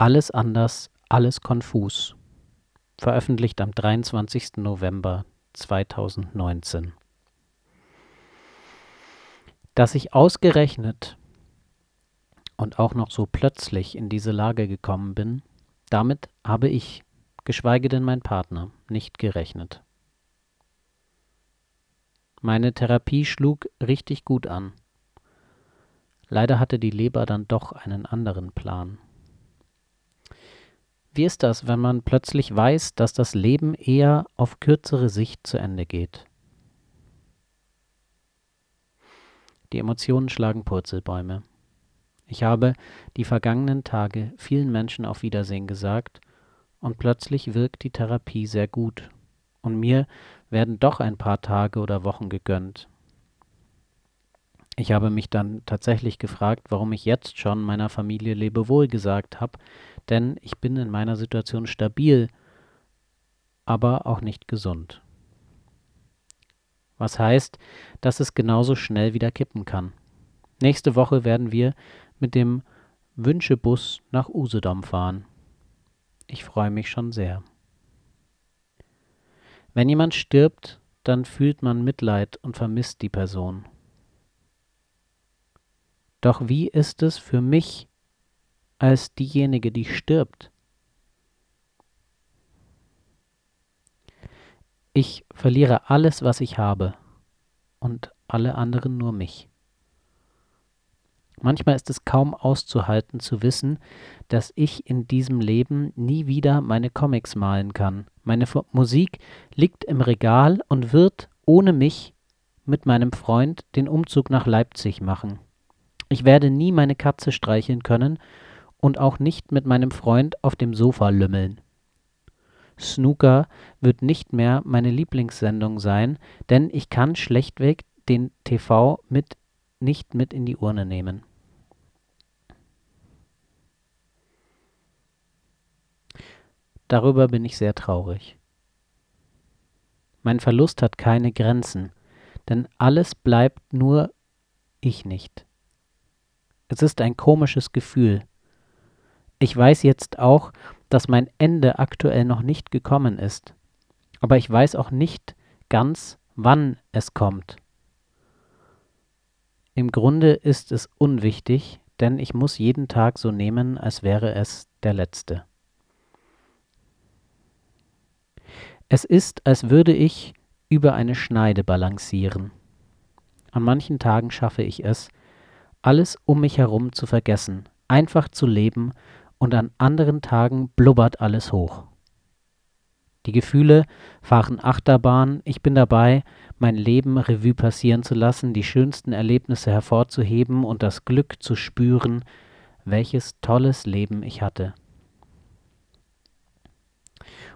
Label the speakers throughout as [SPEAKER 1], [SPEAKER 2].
[SPEAKER 1] Alles anders, alles konfus. Veröffentlicht am 23. November 2019. Dass ich ausgerechnet und auch noch so plötzlich in diese Lage gekommen bin, damit habe ich, geschweige denn mein Partner, nicht gerechnet. Meine Therapie schlug richtig gut an. Leider hatte die Leber dann doch einen anderen Plan. Wie ist das, wenn man plötzlich weiß, dass das Leben eher auf kürzere Sicht zu Ende geht? Die Emotionen schlagen Purzelbäume. Ich habe die vergangenen Tage vielen Menschen auf Wiedersehen gesagt und plötzlich wirkt die Therapie sehr gut und mir werden doch ein paar Tage oder Wochen gegönnt. Ich habe mich dann tatsächlich gefragt, warum ich jetzt schon meiner Familie Lebewohl gesagt habe, denn ich bin in meiner Situation stabil, aber auch nicht gesund. Was heißt, dass es genauso schnell wieder kippen kann. Nächste Woche werden wir mit dem Wünschebus nach Usedom fahren. Ich freue mich schon sehr. Wenn jemand stirbt, dann fühlt man Mitleid und vermisst die Person. Doch wie ist es für mich als diejenige, die stirbt? Ich verliere alles, was ich habe und alle anderen nur mich. Manchmal ist es kaum auszuhalten zu wissen, dass ich in diesem Leben nie wieder meine Comics malen kann. Meine Musik liegt im Regal und wird ohne mich mit meinem Freund den Umzug nach Leipzig machen. Ich werde nie meine Katze streicheln können und auch nicht mit meinem Freund auf dem Sofa lümmeln. Snooker wird nicht mehr meine Lieblingssendung sein, denn ich kann schlechtweg den TV mit nicht mit in die Urne nehmen. Darüber bin ich sehr traurig. Mein Verlust hat keine Grenzen, denn alles bleibt nur ich nicht. Es ist ein komisches Gefühl. Ich weiß jetzt auch, dass mein Ende aktuell noch nicht gekommen ist, aber ich weiß auch nicht ganz, wann es kommt. Im Grunde ist es unwichtig, denn ich muss jeden Tag so nehmen, als wäre es der letzte. Es ist, als würde ich über eine Schneide balancieren. An manchen Tagen schaffe ich es, alles um mich herum zu vergessen, einfach zu leben, und an anderen Tagen blubbert alles hoch. Die Gefühle fahren Achterbahn, ich bin dabei, mein Leben Revue passieren zu lassen, die schönsten Erlebnisse hervorzuheben und das Glück zu spüren, welches tolles Leben ich hatte.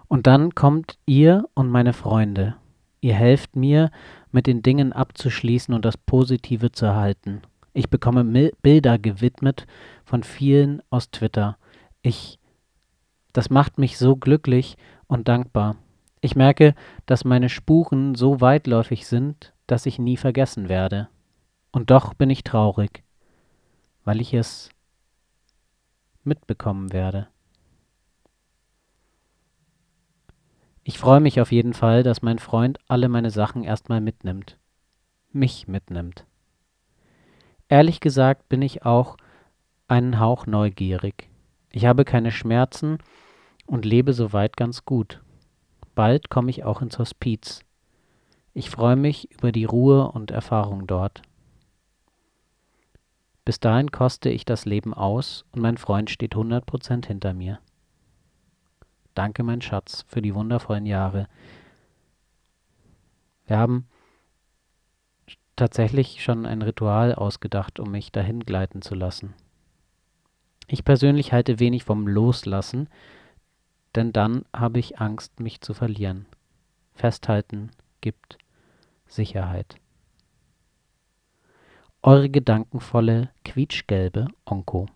[SPEAKER 1] Und dann kommt ihr und meine Freunde. Ihr helft mir, mit den Dingen abzuschließen und das Positive zu erhalten. Ich bekomme Mil Bilder gewidmet von vielen aus Twitter. Ich, das macht mich so glücklich und dankbar. Ich merke, dass meine Spuren so weitläufig sind, dass ich nie vergessen werde. Und doch bin ich traurig, weil ich es mitbekommen werde. Ich freue mich auf jeden Fall, dass mein Freund alle meine Sachen erstmal mitnimmt. Mich mitnimmt. Ehrlich gesagt bin ich auch einen Hauch neugierig. Ich habe keine Schmerzen und lebe soweit ganz gut. Bald komme ich auch ins Hospiz. Ich freue mich über die Ruhe und Erfahrung dort. Bis dahin koste ich das Leben aus und mein Freund steht 100% hinter mir. Danke, mein Schatz, für die wundervollen Jahre. Wir haben tatsächlich schon ein Ritual ausgedacht, um mich dahin gleiten zu lassen. Ich persönlich halte wenig vom Loslassen, denn dann habe ich Angst, mich zu verlieren. Festhalten gibt Sicherheit. Eure gedankenvolle, quietschgelbe Onko.